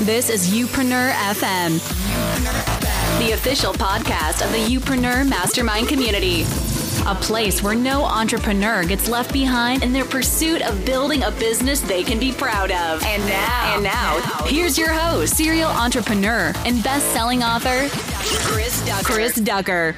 This is Youpreneur FM, the official podcast of the Youpreneur Mastermind community. A place where no entrepreneur gets left behind in their pursuit of building a business they can be proud of. And now, and now, here's your host, serial entrepreneur and best-selling author, Chris Ducker. Chris Ducker.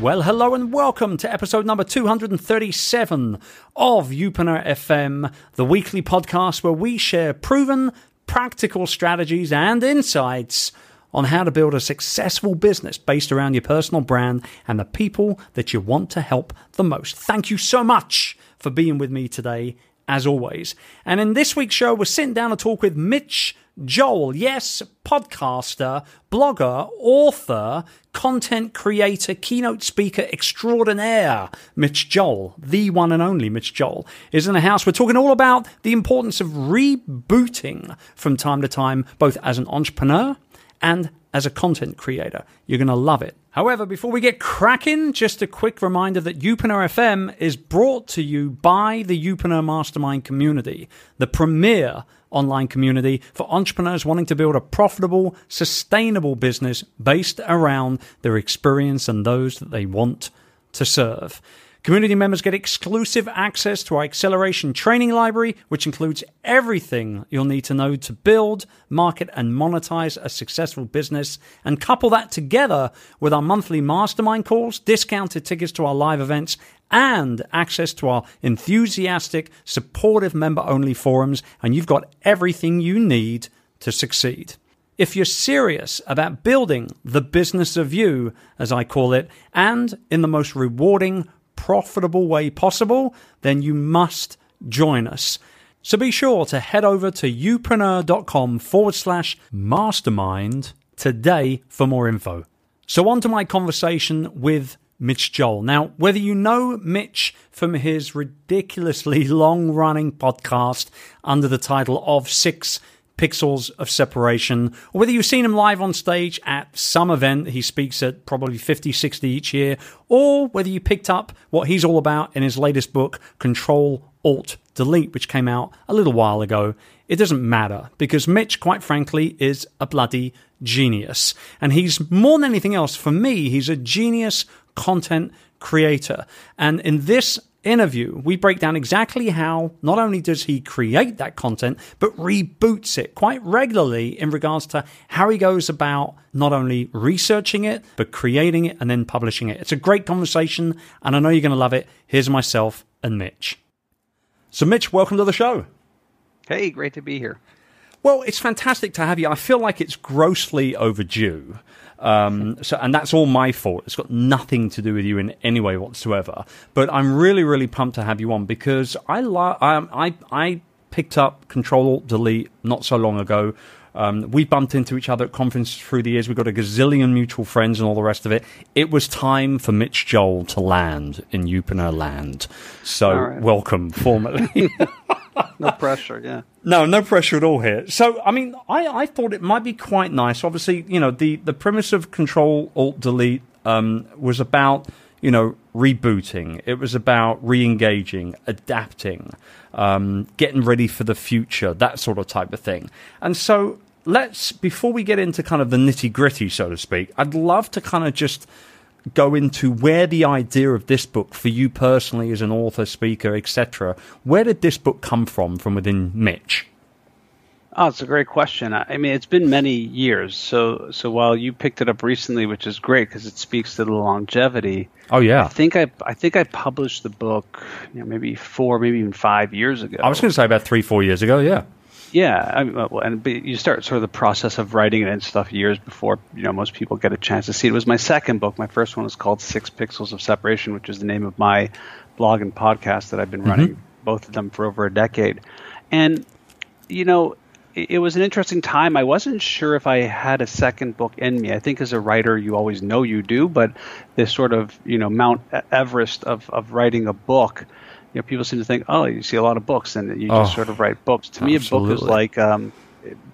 Well, hello and welcome to episode number 237 of Youpreneur FM, the weekly podcast where we share proven, practical strategies and insights on how to build a successful business based around your personal brand and the people that you want to help the most. Thank you so much for being with me today, as always. And in this week's show, we're sitting down to talk with Mitch Joel, yes, podcaster, blogger, author, content creator, keynote speaker extraordinaire, Mitch Joel, the one and only Mitch Joel, is in the house. We're talking all about the importance of rebooting from time to time, both as an entrepreneur and as a content creator. You're going to love it. However, before we get cracking, just a quick reminder that Youpreneur FM is brought to you by the Youpreneur Mastermind community, the premier online community for entrepreneurs wanting to build a profitable, sustainable business based around their experience and those that they want to serve. Community members get exclusive access to our acceleration training library, which includes everything you'll need to know to build, market, and monetize a successful business. And couple that together with our monthly mastermind calls, discounted tickets to our live events, and access to our enthusiastic, supportive member only forums. And you've got everything you need to succeed. If you're serious about building the business of you, as I call it, and in the most rewarding, profitable way possible, then you must join us. So be sure to head over to youpreneur.com forward slash mastermind today for more info. So, on to my conversation with Mitch Joel. Now, whether you know Mitch from his ridiculously long running podcast under the title of Six pixels of separation, or whether you've seen him live on stage at some event, he speaks at probably 50, 60 each year, or whether you picked up what he's all about in his latest book, Control Alt Delete, which came out a little while ago, it doesn't matter because Mitch, quite frankly, is a bloody genius. And he's more than anything else, for me, he's a genius content creator. And in this interview, we break down exactly how not only does he create that content, but reboots it quite regularly in regards to how he goes about not only researching it, but creating it and then publishing it. It's a great conversation, and I know you're going to love it. Here's myself and Mitch. So, Mitch, welcome to the show. Hey, great to be here. Well, it's fantastic to have you. I feel like it's grossly overdue. Um, so, and that's all my fault. It's got nothing to do with you in any way whatsoever. But I'm really, really pumped to have you on because I lo- I, I, I picked up Control Alt Delete not so long ago. Um, we bumped into each other at conferences through the years. We've got a gazillion mutual friends and all the rest of it. It was time for Mitch Joel to land in Youpreneur land. So, right. welcome formally. no pressure, yeah. No, no pressure at all here. So, I mean, I, I thought it might be quite nice. Obviously, you know, the, the premise of Control Alt Delete um, was about, you know, rebooting. It was about re engaging, adapting, um, getting ready for the future, that sort of type of thing. And so, let's, before we get into kind of the nitty gritty, so to speak, I'd love to kind of just go into where the idea of this book for you personally as an author, speaker, etc. Where did this book come from from within Mitch? Oh, it's a great question. I mean, it's been many years. So, so while you picked it up recently, which is great because it speaks to the longevity. Oh yeah. I think I, I think I published the book, you know, maybe four, maybe even five years ago. I was going to say about three, four years ago. Yeah. Yeah, I mean, well, and you start sort of the process of writing it and stuff years before you know most people get a chance to see it. It was my second book. My first one was called Six Pixels of Separation, which is the name of my blog and podcast that I've been mm-hmm. running both of them for over a decade. And you know, it, it was an interesting time. I wasn't sure if I had a second book in me. I think as a writer, you always know you do, but this sort of you know Mount Everest of of writing a book you know, people seem to think, oh, you see a lot of books and you just oh, sort of write books. To me, a book is like um,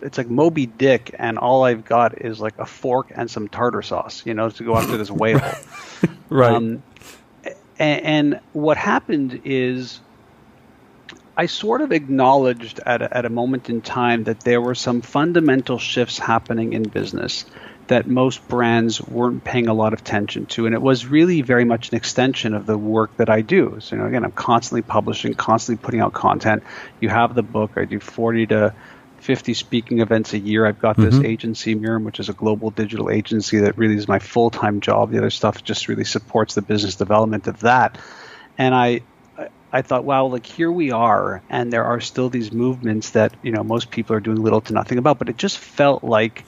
it's like Moby Dick, and all I've got is like a fork and some tartar sauce, you know, to go after this whale. right. Um, and, and what happened is I sort of acknowledged at a, at a moment in time that there were some fundamental shifts happening in business that most brands weren't paying a lot of attention to. And it was really very much an extension of the work that I do. So, you know, again, I'm constantly publishing, constantly putting out content. You have the book. I do 40 to 50 speaking events a year. I've got this mm-hmm. agency, Mirum, which is a global digital agency that really is my full time job. The other stuff just really supports the business development of that. And I, I thought, wow, like here we are, and there are still these movements that you know most people are doing little to nothing about. But it just felt like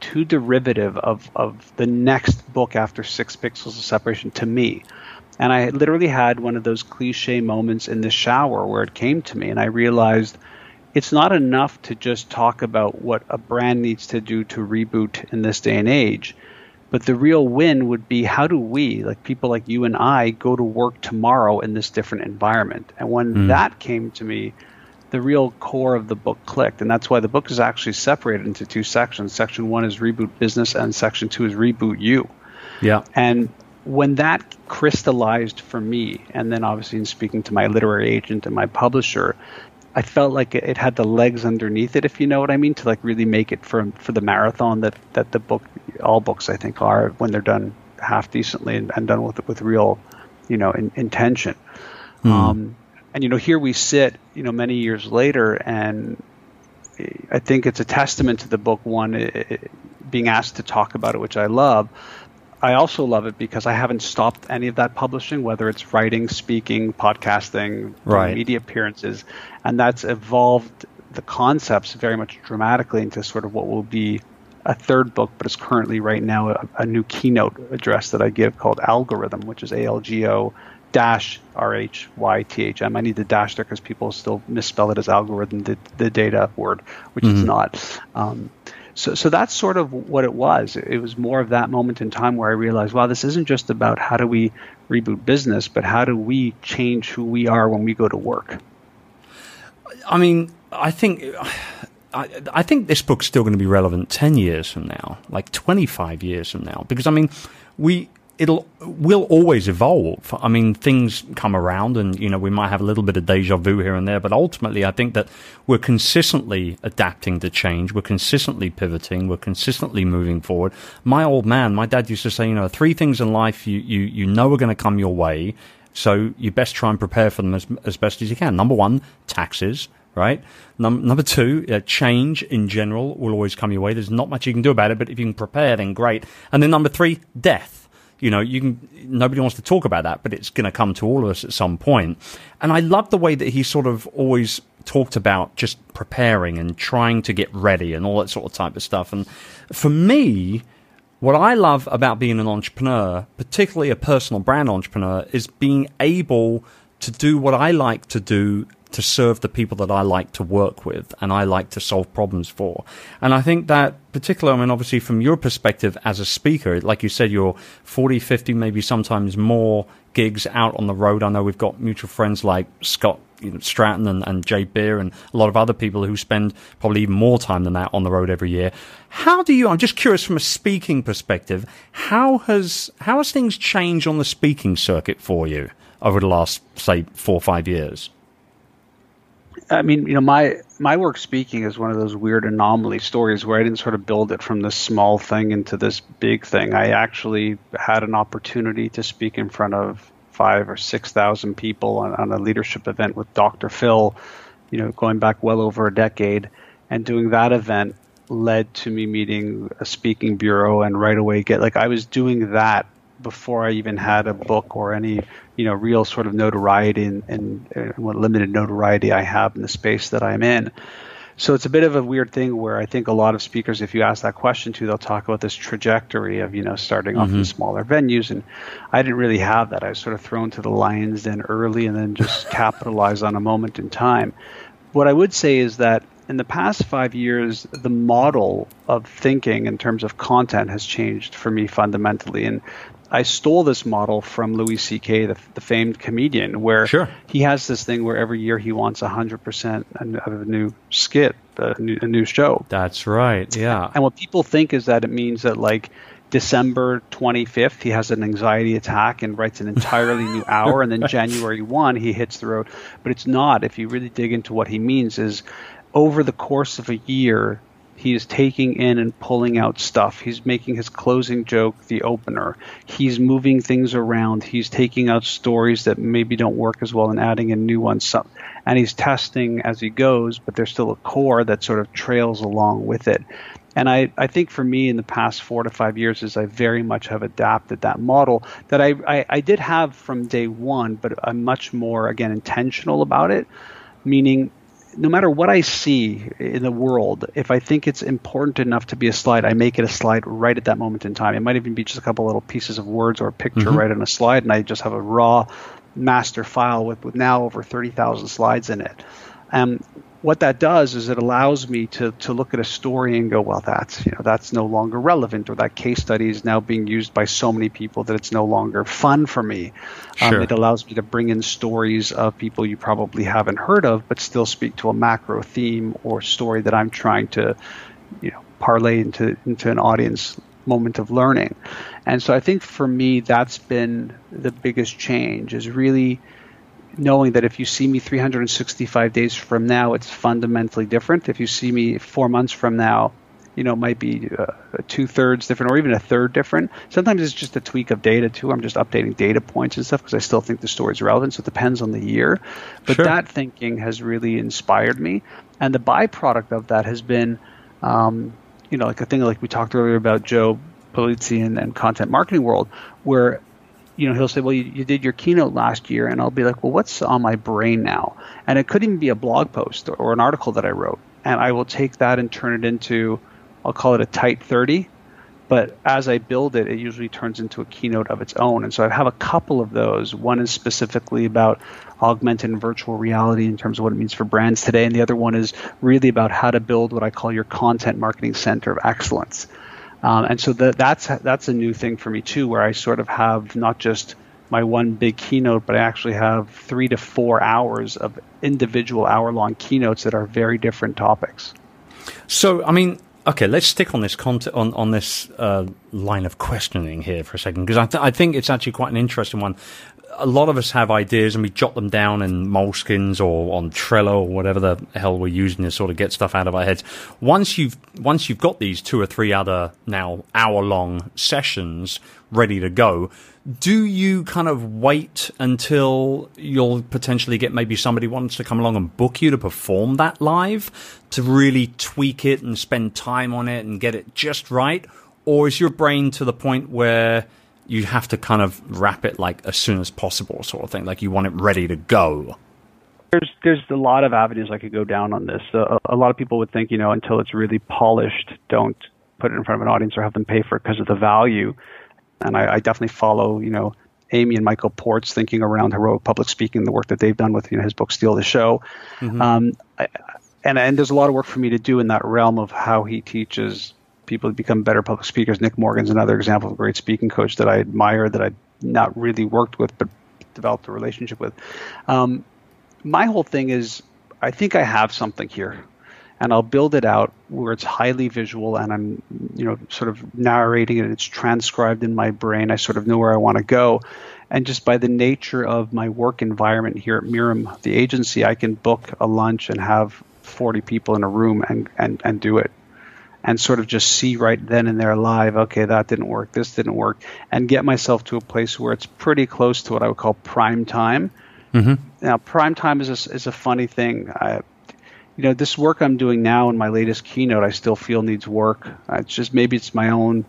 too derivative of, of the next book after Six Pixels of Separation to me. And I literally had one of those cliche moments in the shower where it came to me, and I realized it's not enough to just talk about what a brand needs to do to reboot in this day and age. But the real win would be how do we, like people like you and I, go to work tomorrow in this different environment? And when mm. that came to me, the real core of the book clicked. And that's why the book is actually separated into two sections. Section one is Reboot Business, and section two is Reboot You. Yeah. And when that crystallized for me, and then obviously in speaking to my literary agent and my publisher, I felt like it had the legs underneath it, if you know what I mean, to like really make it for for the marathon that that the book, all books I think are when they're done half decently and, and done with with real, you know, in, intention. Mm. Um, and you know here we sit you know many years later and i think it's a testament to the book one it, being asked to talk about it which i love i also love it because i haven't stopped any of that publishing whether it's writing speaking podcasting right. media appearances and that's evolved the concepts very much dramatically into sort of what will be a third book, but it's currently right now a, a, new keynote address that I give called Algorithm, which is A L G O dash R H Y T H M. I need the dash there because people still misspell it as algorithm, the, the data word, which mm-hmm. is not. Um, so, so that's sort of what it was. It was more of that moment in time where I realized, wow, this isn't just about how do we reboot business, but how do we change who we are when we go to work. I mean, I think. I, I think this book's still going to be relevant 10 years from now, like 25 years from now. Because, I mean, we it'll will always evolve. I mean, things come around, and you know we might have a little bit of deja vu here and there, but ultimately, I think that we're consistently adapting to change. We're consistently pivoting. We're consistently moving forward. My old man, my dad used to say, you know, three things in life you you you know are going to come your way, so you best try and prepare for them as as best as you can. Number one, taxes right? Num- number two, uh, change in general will always come your way. There's not much you can do about it, but if you can prepare, then great. And then number three, death you know, you can, nobody wants to talk about that, but it's going to come to all of us at some point. And I love the way that he sort of always talked about just preparing and trying to get ready and all that sort of type of stuff. And for me, what I love about being an entrepreneur, particularly a personal brand entrepreneur, is being able to do what I like to do to serve the people that I like to work with and I like to solve problems for. And I think that particular, I mean, obviously from your perspective as a speaker, like you said, you're 40, 50, maybe sometimes more gigs out on the road. I know we've got mutual friends like Scott you know, Stratton and, and Jay Baer and a lot of other people who spend probably even more time than that on the road every year. How do you, I'm just curious from a speaking perspective, how has, how has things changed on the speaking circuit for you over the last, say, four or five years? I mean, you know, my my work speaking is one of those weird anomaly stories where I didn't sort of build it from this small thing into this big thing. I actually had an opportunity to speak in front of five or six thousand people on, on a leadership event with Dr. Phil, you know, going back well over a decade, and doing that event led to me meeting a speaking bureau and right away get like I was doing that before I even had a book or any you know real sort of notoriety and, and, and what limited notoriety I have in the space that I'm in. So it's a bit of a weird thing where I think a lot of speakers, if you ask that question to, they'll talk about this trajectory of you know starting off mm-hmm. in smaller venues, and I didn't really have that. I was sort of thrown to the lions den early, and then just capitalized on a moment in time. What I would say is that in the past five years, the model of thinking in terms of content has changed for me fundamentally. And I stole this model from Louis C.K., the, the famed comedian, where sure. he has this thing where every year he wants 100% of a new skit, a new, a new show. That's right, yeah. And what people think is that it means that, like, December 25th, he has an anxiety attack and writes an entirely new hour. And then January 1, he hits the road. But it's not, if you really dig into what he means, is over the course of a year, he is taking in and pulling out stuff. He's making his closing joke the opener. He's moving things around. He's taking out stories that maybe don't work as well and adding in new ones. And he's testing as he goes, but there's still a core that sort of trails along with it. And I, I think for me in the past four to five years is I very much have adapted that model that I, I, I did have from day one, but I'm much more, again, intentional about it. Meaning no matter what I see in the world, if I think it's important enough to be a slide, I make it a slide right at that moment in time. It might even be just a couple little pieces of words or a picture mm-hmm. right on a slide, and I just have a raw master file with, with now over 30,000 slides in it. Um, what that does is it allows me to to look at a story and go, well, that's you know that's no longer relevant, or that case study is now being used by so many people that it's no longer fun for me. Um, sure. Um, it allows me to bring in stories of people you probably haven't heard of, but still speak to a macro theme or story that I'm trying to, you know, parlay into into an audience moment of learning. And so I think for me, that's been the biggest change is really knowing that if you see me 365 days from now, it's fundamentally different. If you see me four months from now, you know, it might be uh, two thirds different or even a third different. Sometimes it's just a tweak of data too. I'm just updating data points and stuff because I still think the story is relevant. So it depends on the year. But sure. that thinking has really inspired me. And the byproduct of that has been, um, you know, like a thing like we talked earlier about Joe Pulizzi and, and content marketing world, where you know, he'll say, well, you, you, did your keynote last year. And I'll be like, well, what's on my brain now? And it could even be a blog post or, an article that I wrote. And I will take that and turn it into, I'll call it a tight 30. But as I build it, it usually turns into a keynote of its own. And so I have a couple of those. One is specifically about augmented and virtual reality in terms of what it means for brands today. And the other one is really about how to build what I call your content marketing center of excellence. Um, and so the, that's that's a new thing for me too, where I sort of have not just my one big keynote, but I actually have three to four hours of individual hour-long keynotes that are very different topics. So, I mean, okay, let's stick on this content on on this uh, line of questioning here for a second because I, th- I think it's actually quite an interesting one a lot of us have ideas and we jot them down in moleskins or on Trello or whatever the hell we're using to sort of get stuff out of our heads. Once you've once you've got these two or three other now hour long sessions ready to go, do you kind of wait until you'll potentially get maybe somebody wants to come along and book you to perform that live to really tweak it and spend time on it and get it just right? Or is your brain to the point where you have to kind of wrap it like as soon as possible, sort of thing. Like you want it ready to go. There's there's a lot of avenues I could go down on this. Uh, a lot of people would think, you know, until it's really polished, don't put it in front of an audience or have them pay for it because of the value. And I, I definitely follow, you know, Amy and Michael Port's thinking around heroic public speaking, the work that they've done with you know, his book Steal the Show. Mm-hmm. Um, I, and and there's a lot of work for me to do in that realm of how he teaches people become better public speakers. Nick Morgan's another example of a great speaking coach that I admire that I not really worked with but developed a relationship with. Um, my whole thing is I think I have something here and I'll build it out where it's highly visual and I'm you know sort of narrating it it's transcribed in my brain I sort of know where I want to go and just by the nature of my work environment here at Mirum the agency I can book a lunch and have 40 people in a room and and, and do it and sort of just see right then and there live, okay, that didn't work, this didn't work, and get myself to a place where it's pretty close to what I would call prime time. Mm-hmm. Now, prime time is a, is a funny thing. I, you know, this work I'm doing now in my latest keynote, I still feel needs work. It's just maybe it's my own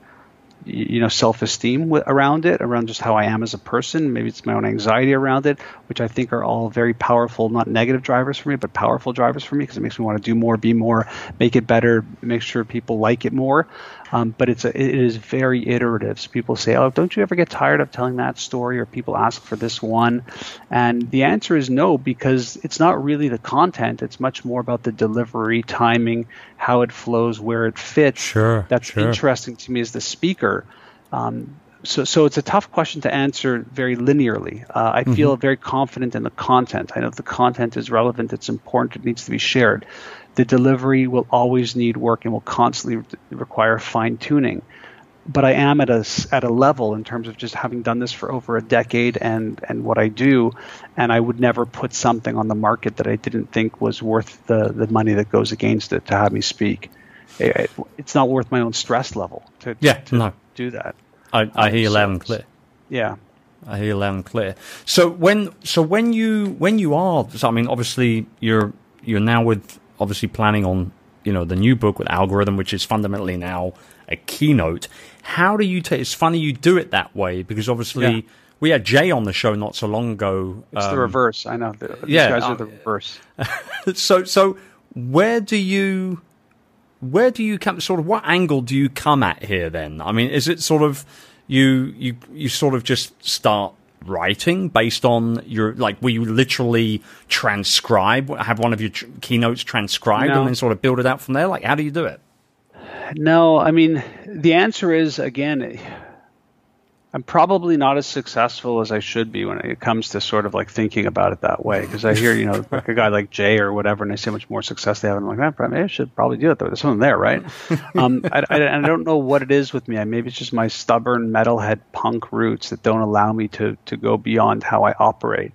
you know self-esteem around it around just how i am as a person. Maybe it's my own anxiety around it which i think are all very powerful not negative drivers for me but powerful drivers for me because it makes me want to do more be more make it better make sure people like it more um, but it's a, it is very iterative. So people say, "Oh, don't you ever get tired of telling that story?" Or people ask for this one, and the answer is no, because it's not really the content. It's much more about the delivery, timing, how it flows, where it fits. Sure, that's sure. interesting to me as the speaker. Um, so, so it's a tough question to answer very linearly. Uh, I mm-hmm. feel very confident in the content. I know the content is relevant, it's important, it needs to be shared the delivery will always need work and will constantly require fine tuning. but I am at a at a level in terms of just having done this for over a decade and and what I do, and I would never put something on the market that I didn't think was worth the the money that goes against it to have me speak. It, it's not worth my own stress level to, yeah, to no. do that. I, I hear you loud and clear. Yeah. I hear you loud and clear. So when so when you when you are so I mean obviously you're you're now with obviously planning on you know the new book with algorithm which is fundamentally now a keynote. How do you take? It's funny you do it that way because obviously yeah. we had Jay on the show not so long ago. It's um, the reverse. I know. The, yeah, guys are the reverse. so so where do you? Where do you come? Sort of, what angle do you come at here? Then, I mean, is it sort of you you you sort of just start writing based on your like we literally transcribe have one of your tr- keynotes transcribed no. and then sort of build it out from there like how do you do it no, I mean, the answer is again, I'm probably not as successful as I should be when it comes to sort of like thinking about it that way. Because I hear, you know, like a guy like Jay or whatever, and I see how much more success they have. And I'm like, maybe I should probably do it. Though. There's something there, right? um, I, I, I, don't know what it is with me. Maybe it's just my stubborn metalhead punk roots that don't allow me to to go beyond how I operate.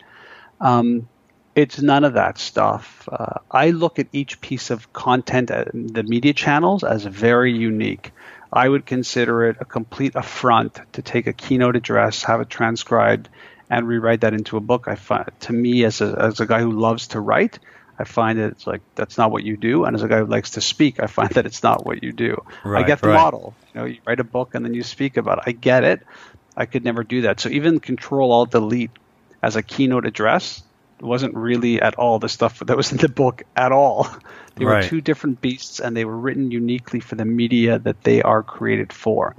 Um, it's none of that stuff. Uh, I look at each piece of content, uh, the media channels, as very unique. I would consider it a complete affront to take a keynote address, have it transcribed, and rewrite that into a book. I find, to me, as a, as a guy who loves to write, I find that it's like that's not what you do. And as a guy who likes to speak, I find that it's not what you do. Right, I get the right. model. You know, you write a book and then you speak about it. I get it. I could never do that. So even Control Alt Delete as a keynote address wasn't really at all the stuff that was in the book at all. They right. were two different beasts and they were written uniquely for the media that they are created for.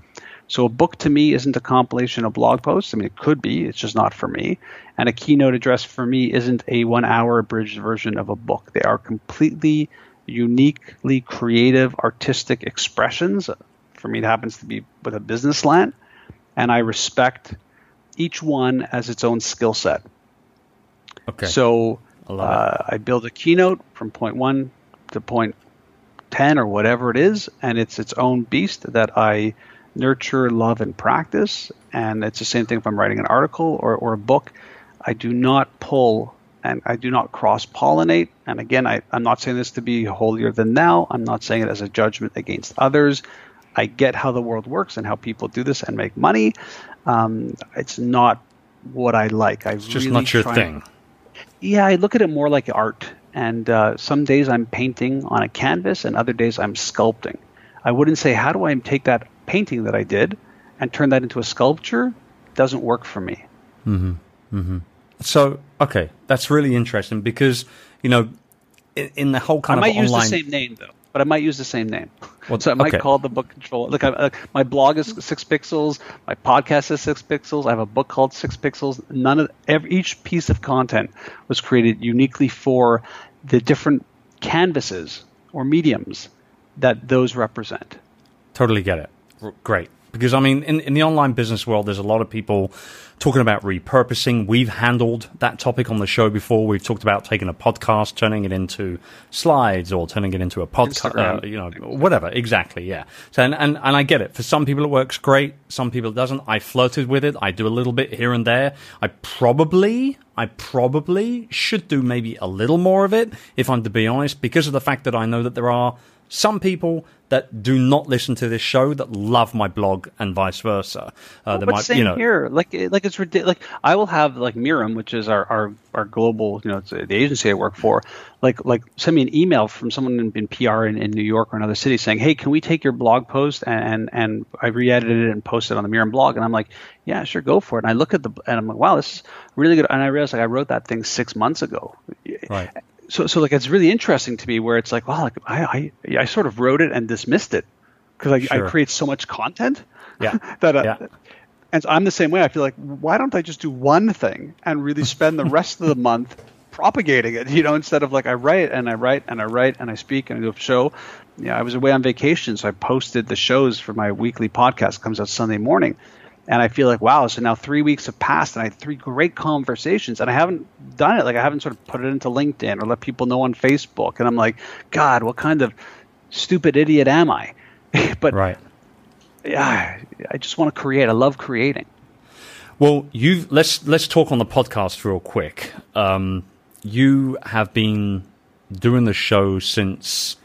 So a book to me isn't a compilation of blog posts. I mean, it could be. It's just not for me. And a keynote address for me isn't a one-hour abridged version of a book. They are completely uniquely creative, artistic expressions. For me, it happens to be with a business slant, and I respect each one as its own skill set. Okay. So uh, I build a keynote from point one to point 10 or whatever it is, and it's its own beast that I nurture, love, and practice. And it's the same thing if I'm writing an article or, or a book. I do not pull and I do not cross pollinate. And again, I, I'm not saying this to be holier than thou. I'm not saying it as a judgment against others. I get how the world works and how people do this and make money. Um, it's not what I like. I it's just really not your thing. Yeah, I look at it more like art. And uh, some days I'm painting on a canvas, and other days I'm sculpting. I wouldn't say, how do I take that painting that I did and turn that into a sculpture? Doesn't work for me. Mm-hmm. Mm-hmm. So, okay, that's really interesting because, you know, in, in the whole kind I of might use the same name, though but I might use the same name. Well, so I might okay. call the book Control. Look, I, uh, my blog is Six Pixels. My podcast is Six Pixels. I have a book called Six Pixels. None of every, each piece of content was created uniquely for the different canvases or mediums that those represent. Totally get it. Great. Because, I mean, in, in the online business world, there's a lot of people talking about repurposing. We've handled that topic on the show before. We've talked about taking a podcast, turning it into slides, or turning it into a podcast, uh, you know, whatever. Exactly, yeah. So, and, and, and I get it. For some people, it works great. Some people, it doesn't. I flirted with it. I do a little bit here and there. I probably, I probably should do maybe a little more of it, if I'm to be honest, because of the fact that I know that there are some people that do not listen to this show that love my blog and vice versa. Uh, well, but might, same you know, here. Like, like it's ridiculous. Like, I will have like Mirum, which is our, our, our global, you know, it's the agency I work for. Like, like send me an email from someone in, in PR in, in, New York or another city saying, "Hey, can we take your blog post and and I re-edited it and posted it on the Mirum blog?" And I'm like, "Yeah, sure, go for it." And I look at the and I'm like, "Wow, this is really good." And I realized like I wrote that thing six months ago. Right so so like it's really interesting to me where it's like, well, like I I, I sort of wrote it and dismissed it because I, sure. I create so much content. Yeah. that uh, yeah. and so I'm the same way. I feel like why don't I just do one thing and really spend the rest of the month propagating it? You know, instead of like I write and I write and I write and I speak and I do a show. Yeah, I was away on vacation, so I posted the shows for my weekly podcast. It comes out Sunday morning and I feel like wow. So now three weeks have passed, and I had three great conversations, and I haven't done it. Like I haven't sort of put it into LinkedIn or let people know on Facebook. And I'm like, God, what kind of stupid idiot am I? but right. yeah, I just want to create. I love creating. Well, you let's let's talk on the podcast real quick. Um, you have been doing the show since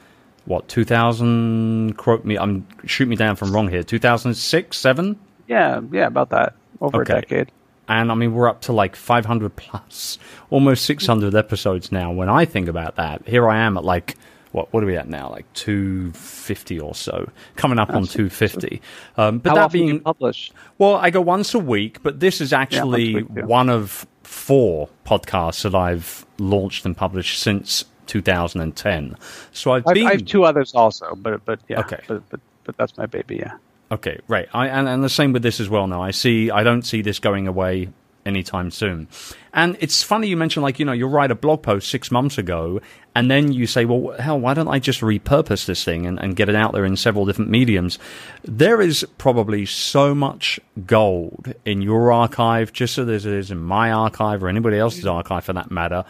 what 2000 quote me i'm shoot me down from wrong here 2006 7 yeah yeah about that over okay. a decade and i mean we're up to like 500 plus almost 600 episodes now when i think about that here i am at like what what are we at now like 250 or so coming up on 250 um, but How that being published well i go once a week but this is actually yeah, week, one of four podcasts that i've launched and published since 2010. So I've, I've been. I have two others also, but but yeah. Okay. But but but that's my baby. Yeah. Okay, right. I, and, and the same with this as well. Now I see. I don't see this going away anytime soon. And it's funny you mentioned like you know you write a blog post six months ago, and then you say, well, hell, why don't I just repurpose this thing and, and get it out there in several different mediums? There is probably so much gold in your archive, just as there is in my archive or anybody else's archive for that matter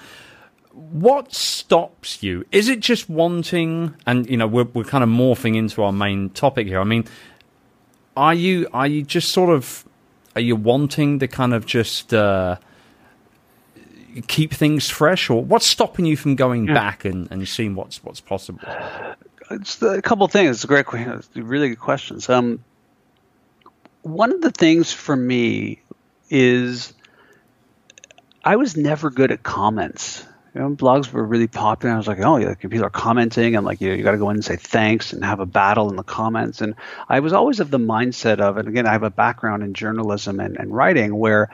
what stops you? Is it just wanting? And you know, we're we're kind of morphing into our main topic here. I mean, are you are you just sort of are you wanting to kind of just uh, keep things fresh, or what's stopping you from going yeah. back and, and seeing what's what's possible? It's a couple of things. It's a great, question. really good questions. Um, one of the things for me is I was never good at comments you know, blogs were really popular. I was like, oh, yeah, people are commenting, and like you, know, you got to go in and say thanks and have a battle in the comments. And I was always of the mindset of, and again, I have a background in journalism and, and writing, where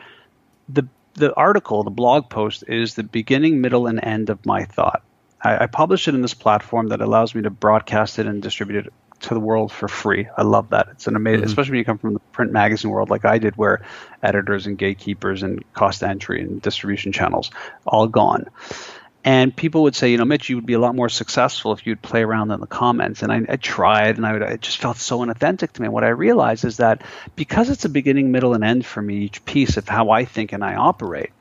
the the article, the blog post, is the beginning, middle, and end of my thought. I, I publish it in this platform that allows me to broadcast it and distribute it to the world for free. I love that. It's an amazing, mm-hmm. especially when you come from the print magazine world like I did, where editors and gatekeepers and cost entry and distribution channels all gone. And people would say, you know, Mitch, you would be a lot more successful if you'd play around in the comments. And I, I tried, and I would, it just felt so unauthentic to me. And what I realized is that because it's a beginning, middle, and end for me, each piece of how I think and I operate,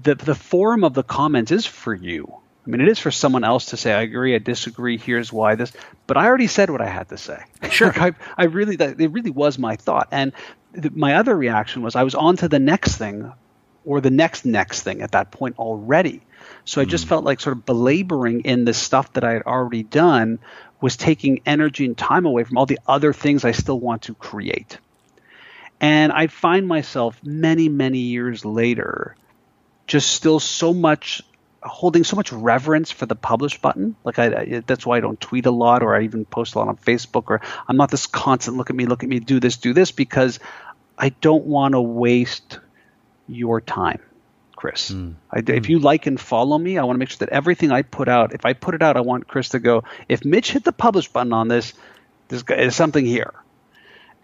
the the forum of the comments is for you. I mean, it is for someone else to say, I agree, I disagree, here's why this, but I already said what I had to say. Sure. I, I really, that, it really was my thought. And th- my other reaction was I was on to the next thing or the next next thing at that point already. So I just mm. felt like sort of belaboring in the stuff that I had already done was taking energy and time away from all the other things I still want to create. And I find myself many, many years later just still so much holding so much reverence for the publish button. Like I, I, that's why I don't tweet a lot or I even post a lot on Facebook or I'm not this constant look at me, look at me, do this, do this because I don't want to waste your time, Chris. Mm. I, if hmm. you like and follow me, I want to make sure that everything I put out, if I put it out, I want Chris to go, if Mitch hit the publish button on this, there's something here.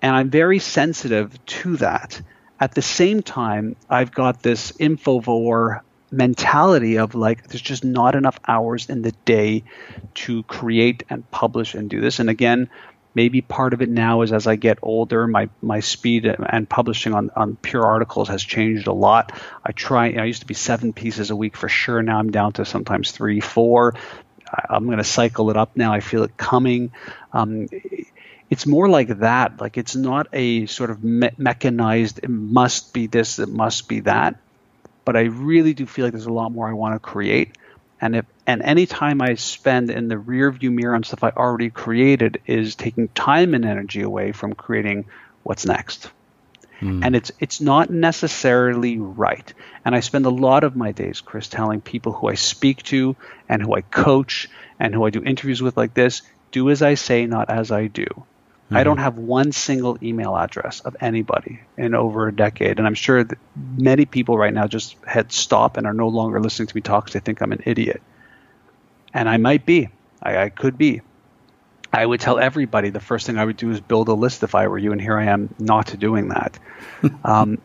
And I'm very sensitive to that. At the same time, I've got this Infovore mentality of like there's just not enough hours in the day to create and publish and do this. And again maybe part of it now is as i get older my my speed and publishing on, on pure articles has changed a lot. I try i used to be seven pieces a week for sure. Now i'm down to sometimes three four. I'm going to cycle it up now. I feel it coming. Um, it's more like that. Like it's not a sort of me- mechanized it must be this it must be that but I really do feel like there's a lot more I want to create. And if and any time I spend in the rear view mirror on stuff I already created is taking time and energy away from creating what's next. Mm. And it's it's not necessarily right. And I spend a lot of my days, Chris, telling people who I speak to and who I coach and who I do interviews with like this, do as I say, not as I do. Mm-hmm. I don't have one single email address of anybody in over a decade. And I'm sure that many people right now just hit stop and are no longer listening to me talk because they think I'm an idiot. And I might be. I, I could be. I would tell everybody the first thing I would do is build a list if I were you, and here I am not doing that. um.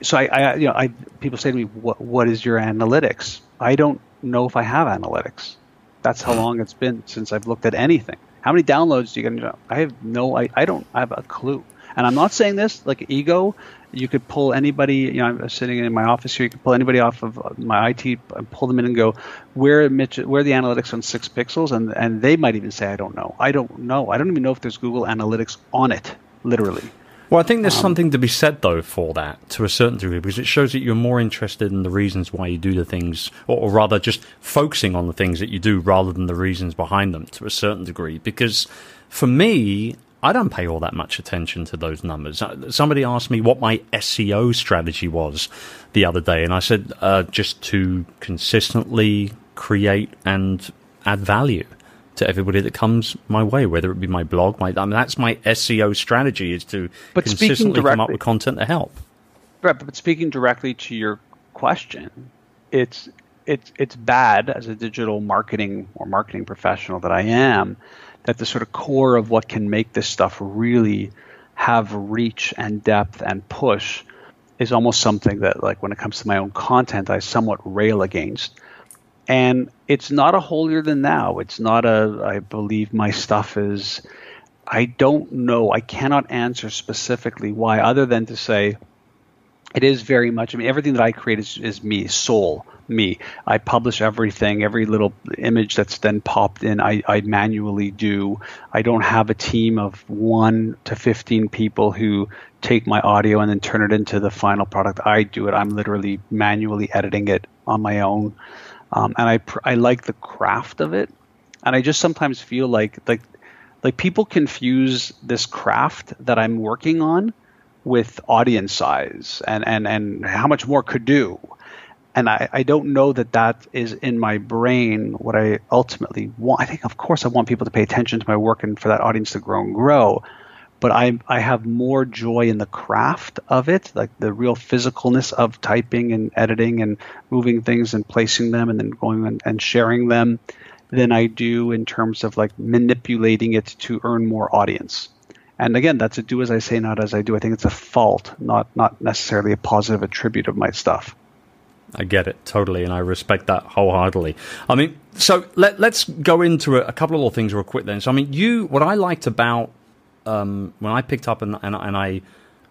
So I, I, you know, I people say to me, "What, what is your analytics?" I don't know if I have analytics. That's how long it's been since I've looked at anything. How many downloads do you get? I have no, I, I don't I have a clue. And I'm not saying this like ego. You could pull anybody. You know, I'm sitting in my office here. You could pull anybody off of uh, my IT and pull them in and go, where Mitch, where are the analytics on six pixels? And and they might even say, I don't know. I don't know. I don't even know if there's Google Analytics on it. literally. Well, I think there's um, something to be said, though, for that to a certain degree, because it shows that you're more interested in the reasons why you do the things, or, or, rather just focusing on the things that you do rather than the reasons behind them to a certain degree. Because for me, I don't pay all that much attention to those numbers. Uh, somebody asked me what my SEO strategy was the other day, and I said uh, just to consistently create and add value to everybody that comes my way, whether it be my blog, my I mean, that's my SEO strategy is to but consistently directly, come up with content to help. Right, but speaking directly to your question, it's it's it's bad as a digital marketing or marketing professional that I am that the sort of core of what can make this stuff really have reach and depth and push is almost something that like when it comes to my own content I somewhat rail against and it's not a holier than thou. It's not a, I believe my stuff is, I don't know. I cannot answer specifically why, other than to say it is very much, I mean, everything that I create is, is me, soul, me. I publish everything, every little image that's then popped in, I, I manually do. I don't have a team of one to 15 people who take my audio and then turn it into the final product. I do it. I'm literally manually editing it on my own um, and I I like the craft of it, and I just sometimes feel like like like people confuse this craft that I'm working on with audience size and and and how much more could do. And I, I don't know that that is in my brain what I ultimately want. I think, of course, I want people to pay attention to my work and for that audience to grow and grow but I I have more joy in the craft of it, like the real physicalness of typing and editing and moving things and placing them and then going and, sharing them than I do in terms of like manipulating it to earn more audience. And again, that's a do as I say, not as I do. I think it's a fault, not not necessarily a positive attribute of my stuff. I get it totally, and I respect that wholeheartedly. I mean, so let, let's go into a, a couple of little things real quick then. So, I mean, you, what I liked about um, when I picked up and, and, and I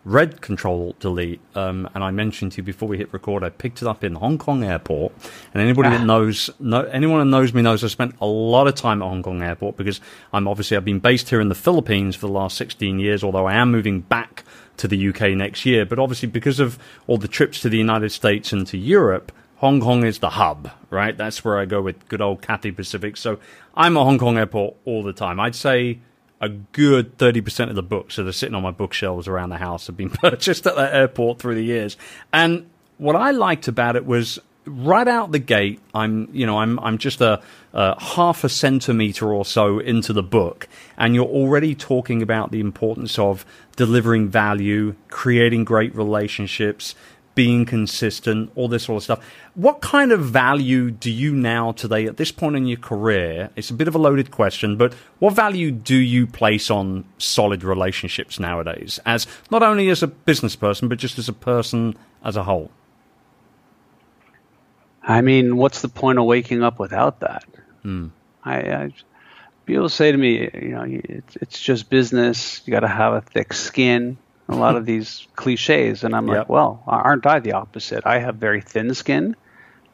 read Control Delete, um, and I mentioned to you before we hit record, I picked it up in Hong Kong Airport. And anybody that ah. knows, no, anyone who knows me knows I spent a lot of time at Hong Kong Airport because I'm obviously I've been based here in the Philippines for the last 16 years. Although I am moving back to the UK next year, but obviously because of all the trips to the United States and to Europe. Hong Kong is the hub, right? That's where I go with good old Cathay Pacific. So I'm at Hong Kong Airport all the time. I'd say a good 30% of the books that are sitting on my bookshelves around the house have been purchased at that airport through the years. And what I liked about it was right out the gate, I'm, you know, I'm, I'm just a, a, half a centimeter or so into the book, and you're already talking about the importance of delivering value, creating great relationships, being consistent, all this sort of stuff. What kind of value do you now today at this point in your career? It's a bit of a loaded question, but what value do you place on solid relationships nowadays as not only as a business person, but just as a person as a whole? I mean, what's the point of waking up without that? Hmm. I, I, people say to me, you know, it's, it's just business. You got to have a thick skin a lot of these cliches. And I'm yep. like, well, aren't I the opposite? I have very thin skin,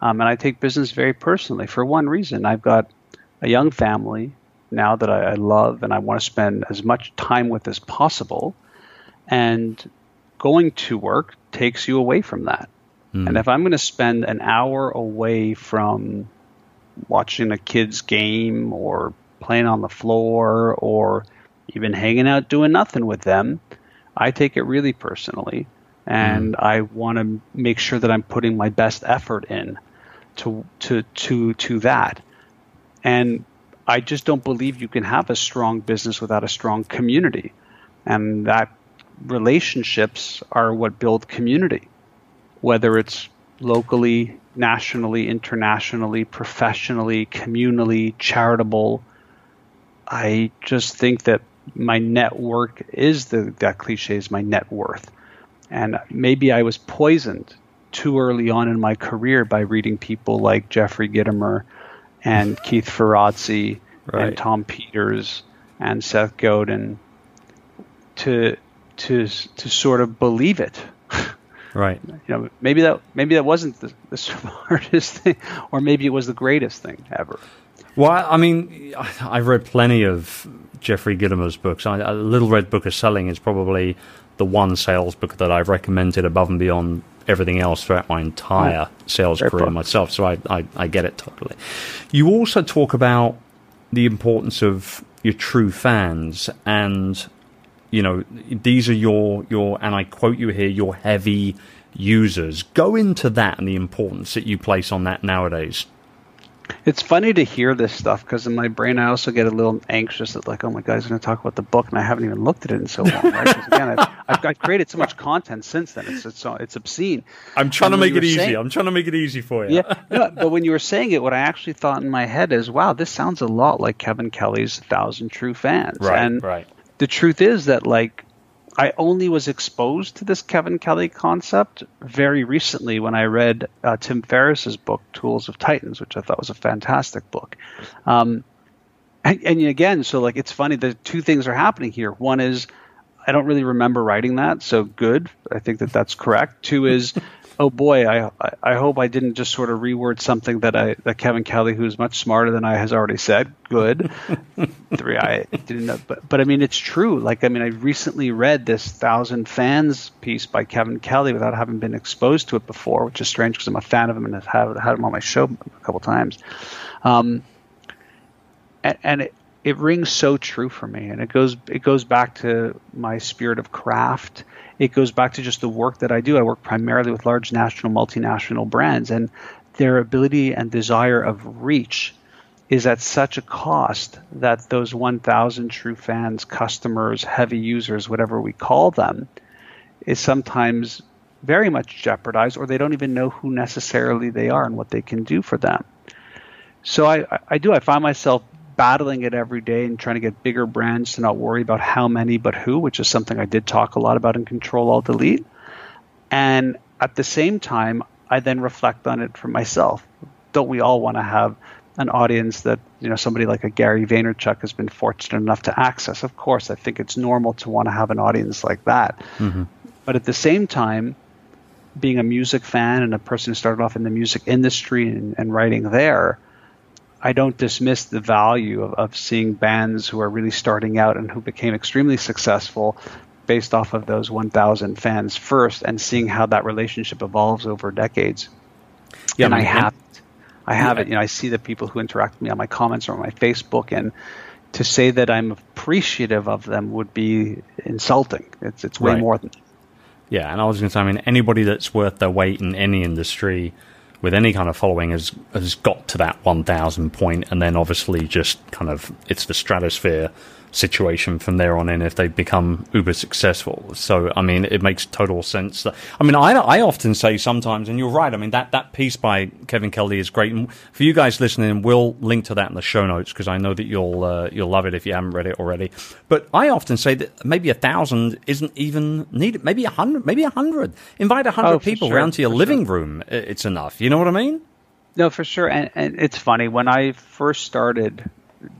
um, and I take business very personally for one reason. I've got a young family now that I, I love and I want to spend as much time with as possible. And going to work takes you away from that. Mm. And if I'm going to spend an hour away from watching a kid's game or playing on the floor or even hanging out doing nothing with them, I take it really personally, and mm. I want to make sure that I'm putting my best effort in to to to to that. And I just don't believe you can have a strong business without a strong community, and that relationships are what build community, whether it's locally, nationally, internationally, professionally, communally, charitable. I just think that my network is the that cliche is my net worth. And maybe I was poisoned too early on in my career by reading people like Jeffrey Gitomer and Keith Ferrazzi right. and Tom Peters and Seth Godin to to to sort of believe it. Right. You know, maybe that maybe that wasn't the, the smartest thing, or maybe it was the greatest thing ever. Well, I mean, I've read plenty of Jeffrey Gitomer's books. I, a Little Red Book of Selling is probably the one sales book that I've recommended above and beyond everything else throughout my entire oh, sales career fun. myself. So I, I, I get it totally. You also talk about the importance of your true fans and you know these are your your and I quote you here your heavy users go into that and the importance that you place on that nowadays it's funny to hear this stuff because in my brain I also get a little anxious that like, oh my god, he's going to talk about the book, and I haven't even looked at it in so long. Right? again, I've, I've, I've, created so much content since then. It's it's it's obscene. I'm trying and to make it easy. Saying, I'm trying to make it easy for you. Yeah, no, but when you were saying it, what I actually thought in my head is, wow, this sounds a lot like Kevin Kelly's Thousand True Fans. Right. And right. The truth is that like I only was exposed to this Kevin Kelly concept very recently when I read uh, Tim Ferriss's book Tools of Titans, which I thought was a fantastic book. Um, and, and, again, so like it's funny. The two things are happening here. One is I don't really remember writing that, so good. I think that that's correct. Two is oh boy, I I hope I didn't just sort of reword something that I that Kevin Kelly, who's much smarter than I, has already said. Good. Three, I didn't know, but but I mean it's true. Like I mean, I recently read this thousand fans piece by Kevin Kelly without having been exposed to it before, which is strange because I'm a fan of him and have had, had him on my show a couple times. Um, and, and it, it rings so true for me, and it goes it goes back to my spirit of craft it goes back to just the work that I do. I work primarily with large national, multinational brands, and their ability and desire of reach is at such a cost that those 1,000 true fans, customers, heavy users, whatever we call them, is sometimes very much jeopardized, or they don't even know who necessarily they are and what they can do for them. So I, I do. I find myself battling it every day and trying to get bigger brands to not worry about how many but who, which is something I did talk a lot about in Control Alt Delete. And at the same time, I then reflect on it for myself. Don't we all want to have an audience that you know somebody like a Gary Vaynerchuk has been fortunate enough to access? Of course, I think it's normal to want to have an audience like that. Mm-hmm. But at the same time, being a music fan and a person who started off in the music industry and, and writing there, I don't dismiss the value of, of seeing bands who are really starting out and who became extremely successful based off of those 1,000 fans first and seeing how that relationship evolves over decades. Yeah, and I, have it. I have yeah. it. You know, I see the people who interact with me on my comments or on my Facebook, and to say that I'm appreciative of them would be insulting. It's it's way right. more than. Yeah, and I was going to say, I mean, anybody that's worth their weight in any industry with any kind of following has has got to that 1000 point and then obviously just kind of it's the stratosphere situation from there on in if they become uber successful. So, I mean, it makes total sense. That, I mean, I, I often say sometimes, and you're right, I mean, that, that piece by Kevin Kelly is great. And for you guys listening, we'll link to that in the show notes because I know that you'll, uh, you'll love it if you haven't read it already. But I often say that maybe a thousand isn't even needed. Maybe a hundred, maybe a hundred. Invite a hundred oh, people sure, around to your living sure. room. It's enough. You know what I mean? No, for sure. And, and it's funny. When I first started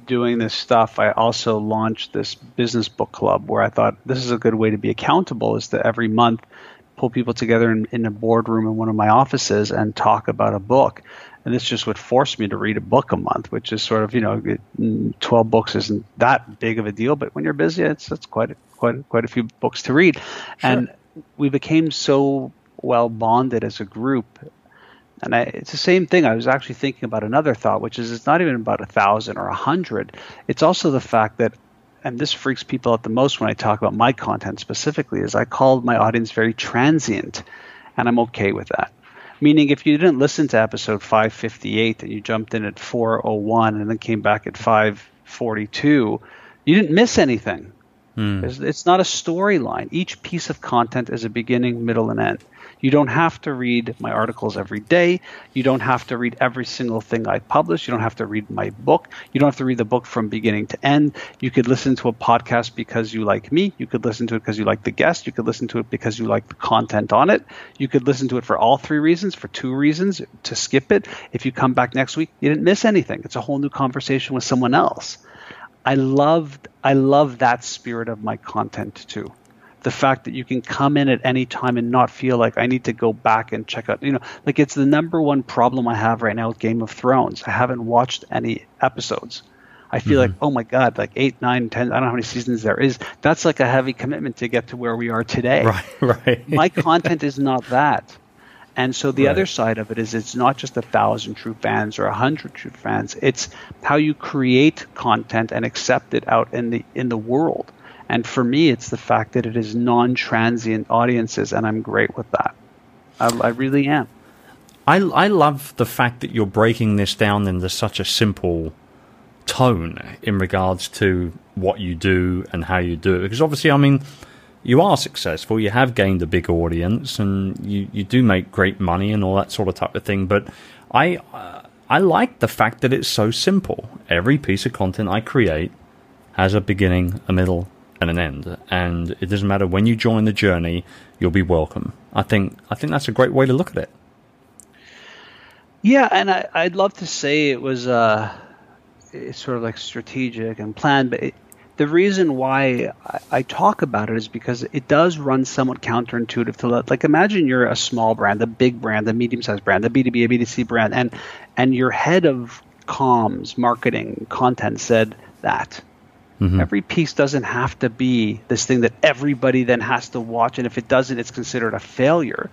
doing this stuff, I also launched this business book club where I thought this is a good way to be accountable is to every month pull people together in, in a boardroom in one of my offices and talk about a book. And this just would force me to read a book a month, which is sort of, you know, mm, 12 books isn't that big of a deal, but when you're busy, it's, it's quite, a, quite, quite a few books to read. Sure. And we became so well bonded as a group and I, it's the same thing. I was actually thinking about another thought, which is it's not even about a thousand or a hundred. It's also the fact that, and this freaks people out the most when I talk about my content specifically, is I called my audience very transient, and I'm okay with that. Meaning, if you didn't listen to episode 558 and you jumped in at 401 and then came back at 542, you didn't miss anything. Hmm. It's not a storyline. Each piece of content is a beginning, middle, and end. You don't have to read my articles every day. You don't have to read every single thing I publish. You don't have to read my book. You don't have to read the book from beginning to end. You could listen to a podcast because you like me. You could listen to it because you like the guest. You could listen to it because you like the content on it. You could listen to it for all three reasons, for two reasons, to skip it. If you come back next week, you didn't miss anything. It's a whole new conversation with someone else. I loved I love that spirit of my content too the fact that you can come in at any time and not feel like I need to go back and check out, you know, like it's the number one problem I have right now with Game of Thrones. I haven't watched any episodes. I feel mm-hmm. like, oh my God, like eight, nine, ten, I don't know how many seasons there is. That's like a heavy commitment to get to where we are today. Right, right. My content is not that. And so the right. other side of it is it's not just a thousand true fans or a hundred true fans. It's how you create content and accept it out in the in the world. And for me, it's the fact that it is non-transient audiences, and I'm great with that. I, I really am. I I love the fact that you're breaking this down into such a simple tone in regards to what you do and how you do it. Because obviously, I mean, you are successful, you have gained a big audience, and you, you do make great money and all that sort of type of thing. But I uh, I like the fact that it's so simple. Every piece of content I create has a beginning, a middle, and an end, and it doesn't matter when you join the journey, you'll be welcome. I think I think that's a great way to look at it. Yeah, and I, would love to say it was uh, it's sort of like strategic and planned, but it, the reason why I, I, talk about it is because it does run somewhat counterintuitive to let, like imagine you're a small brand, a big brand, a medium-sized brand, a B2B, a B2C brand, and and your head of comms, marketing, content said that. Mm-hmm. Every piece doesn't have to be this thing that everybody then has to watch, and if it doesn't, it's considered a failure.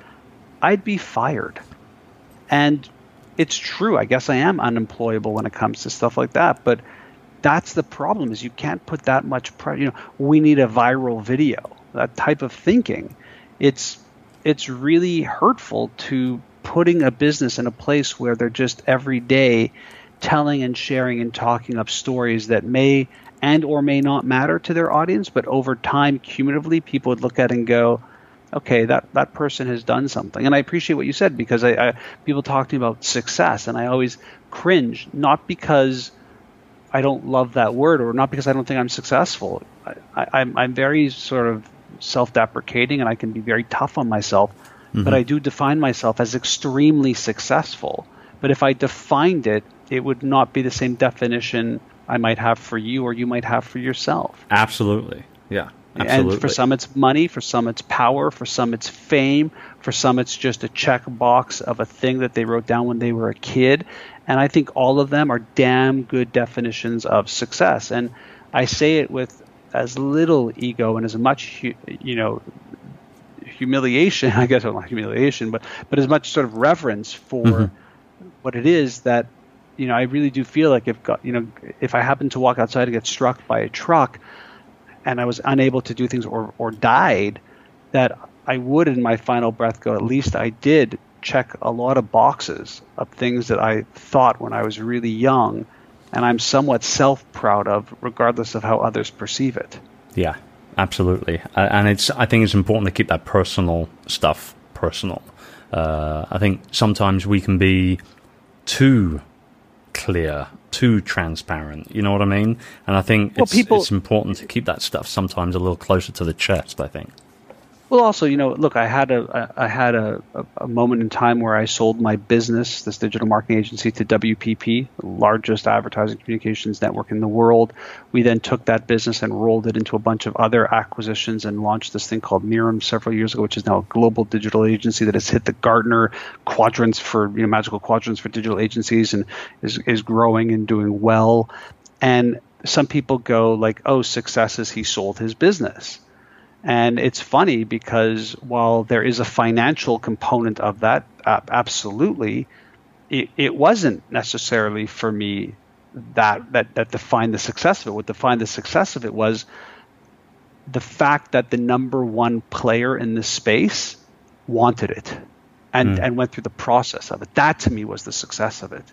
I'd be fired. And it's true. I guess I am unemployable when it comes to stuff like that, but that's the problem is you can't put that much pressure. You know, we need a viral video. That type of thinking, it's it's really hurtful to putting a business in a place where they're just every day telling and sharing and talking up stories that may and or may not matter to their audience, but over time, cumulatively, people would look at it and go, okay, that, that person has done something. And I appreciate what you said because I, I people talk to me about success, and I always cringe, not because – I don't love that word, or not because I don't think I'm successful. I, am I'm, I'm very sort of self-deprecating, and I can be very tough on myself. Mm-hmm. But I do define myself as extremely successful. But if I defined it, it would not be the same definition I might have for you, or you might have for yourself. Absolutely, yeah. Absolutely. And for some it's money, for some it's power, for some it's fame, for some it's just a checkbox of a thing that they wrote down when they were a kid. And I think all of them are damn good definitions of success. And I say it with as little ego and as much, you know, humiliation, I guess not humiliation, but, but as much sort of reverence for mm-hmm. what it is that, you know, I really do feel like if, you know, if I happen to walk outside and get struck by a truck and I was unable to do things or, or died, that I would in my final breath go, at least I did check a lot of boxes of things that I thought when I was really young, and I'm somewhat self proud of, regardless of how others perceive it. Yeah, absolutely. And it's I think it's important to keep that personal stuff personal. Uh, I think sometimes we can be too clear, too transparent. You know what I mean? And I think well, it's, people, it's important to keep that stuff sometimes a little closer to the chest. I think. Well, also, you know, look, I had a I had a, a, moment in time where I sold my business, this digital marketing agency, to WPP, the largest advertising communications network in the world. We then took that business and rolled it into a bunch of other acquisitions and launched this thing called Mirum several years ago, which is now a global digital agency that has hit the Gartner quadrants for you know magical quadrants for digital agencies and is is growing and doing well. And some people go like, "Oh, success is he sold his business." And it's funny because while there is a financial component of that, uh, absolutely, it, it, wasn't necessarily for me that, that that defined the success of it. What defined the success of it was the fact that the number one player in this space wanted it and, mm. and went through the process of it. That to me was the success of it.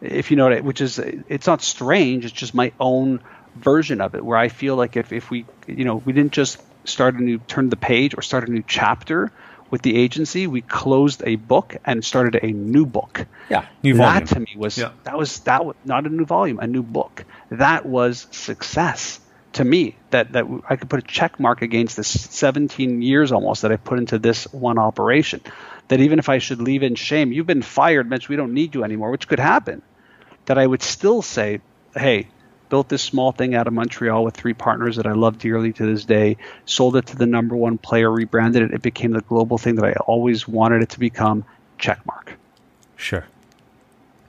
If you know what it, which is it's not strange, it's just my own version of it where I feel like if, if we you know we didn't just start a new turn the page or start a new chapter with the agency, we closed a book and started a new book. Yeah, new volume. That to me was yeah. that was that was not a new volume, a new book. That was success to me. That that I could put a check mark against this 17 years almost that I put into this one operation. That even if I should leave in shame, you've been fired, Mitch. We don't need you anymore, which could happen. That I would still say, hey, built this small thing out of Montreal with three partners that I love dearly to this day, sold it to the number one player, rebranded it. It became the global thing that I always wanted it to become. Checkmark. Sure.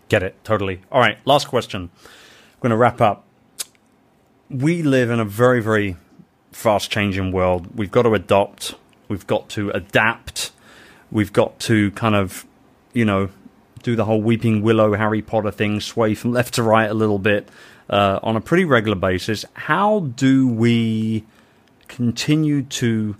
Get it. Totally. All right. Last question. I'm going to wrap up. We live in a very, very fast changing world. We've got to adopt, we've got to adapt, we've got to kind of, you know, do the whole weeping willow Harry Potter thing, sway from left to right a little bit uh, on a pretty regular basis. How do we continue to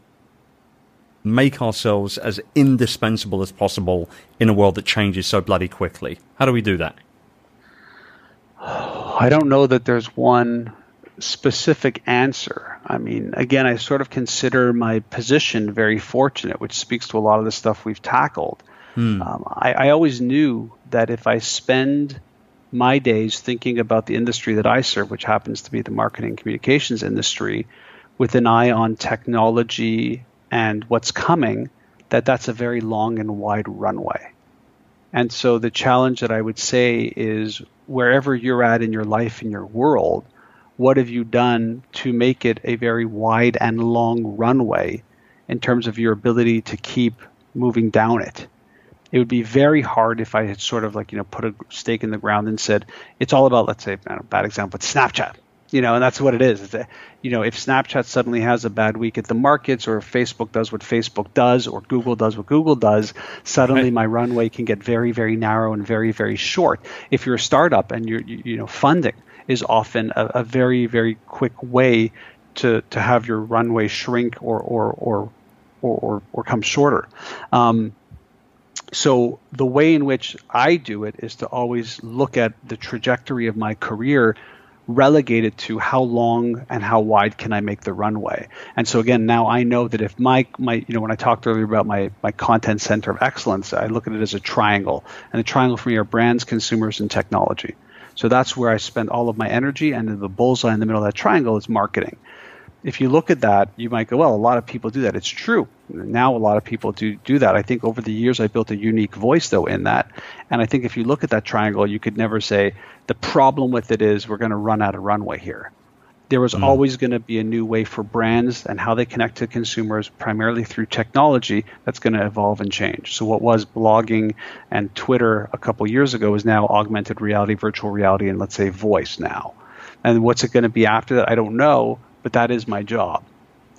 make ourselves as indispensable as possible in a world that changes so bloody quickly? How do we do that? I don't know that there's one specific answer. I mean, again, I sort of consider my position very fortunate, which speaks to a lot of the stuff we've tackled. Hmm. Um, I, I always knew that if I spend my days thinking about the industry that I serve, which happens to be the marketing communications industry, with an eye on technology and what's coming, that that's a very long and wide runway. And so the challenge that I would say is wherever you're at in your life, in your world, what have you done to make it a very wide and long runway in terms of your ability to keep moving down it? It would be very hard if I had sort of like, you know, put a stake in the ground and said, it's all about, let's say, a bad example, but Snapchat you know, and that's what it is. A, you know, if Snapchat suddenly has a bad week at the markets, or if Facebook does what Facebook does, or Google does what Google does, suddenly right. my runway can get very, very narrow and very, very short. If you're a startup and you're, you, you know, funding is often a, a, very, very quick way to to have your runway shrink or or or or, or, or come shorter. Um, so the way in which I do it is to always look at the trajectory of my career relegated to how long and how wide can I make the runway. And so again, now I know that if my my you know when I talked earlier about my my content center of excellence, I look at it as a triangle, and the triangle for me are brands, consumers, and technology. So that's where I spend all of my energy, and the bullseye in the middle of that triangle is marketing if you look at that, you might go, well, a lot of people do that. It's true. Now a lot of people do do that. I think over the years I built a unique voice though in that. And I think if you look at that triangle, you could never say the problem with it is we're going to run out of runway here. There was mm. always going to be a new way for brands and how they connect to consumers primarily through technology that's going to evolve and change. So what was blogging and Twitter a couple years ago is now augmented reality, virtual reality, and let's say voice now. And what's it going to be after that? I don't know but that is my job.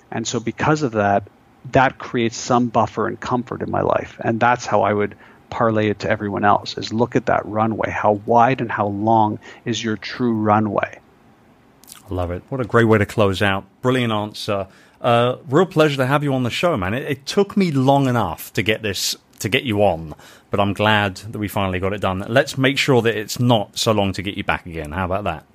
And so because of that, that creates some buffer and comfort in my life. And that's how I would parlay it to everyone else is look at that runway. How wide and how long is your true runway? I love it. What a great way to close out. Brilliant answer. Uh, real pleasure to have you on the show, man. It, it took me long enough to get this to get you on, but I'm glad that we finally got it done. Let's make sure that it's not so long to get you back again. How about that?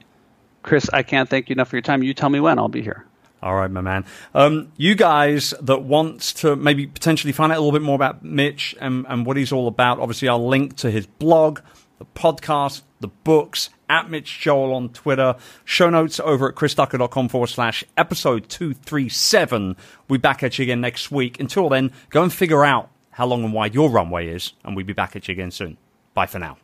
Chris, I can't thank you enough for your time. You tell me when I'll be here. All right, my man. Um, you guys that want to maybe potentially find out a little bit more about Mitch and, and what he's all about, obviously, I'll link to his blog, the podcast, the books, at Mitch Joel on Twitter. Show notes over at chrisducker.com forward slash episode 237. We'll be back at you again next week. Until then, go and figure out how long and wide your runway is, and we'll be back at you again soon. Bye for now.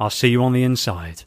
I'll see you on the inside.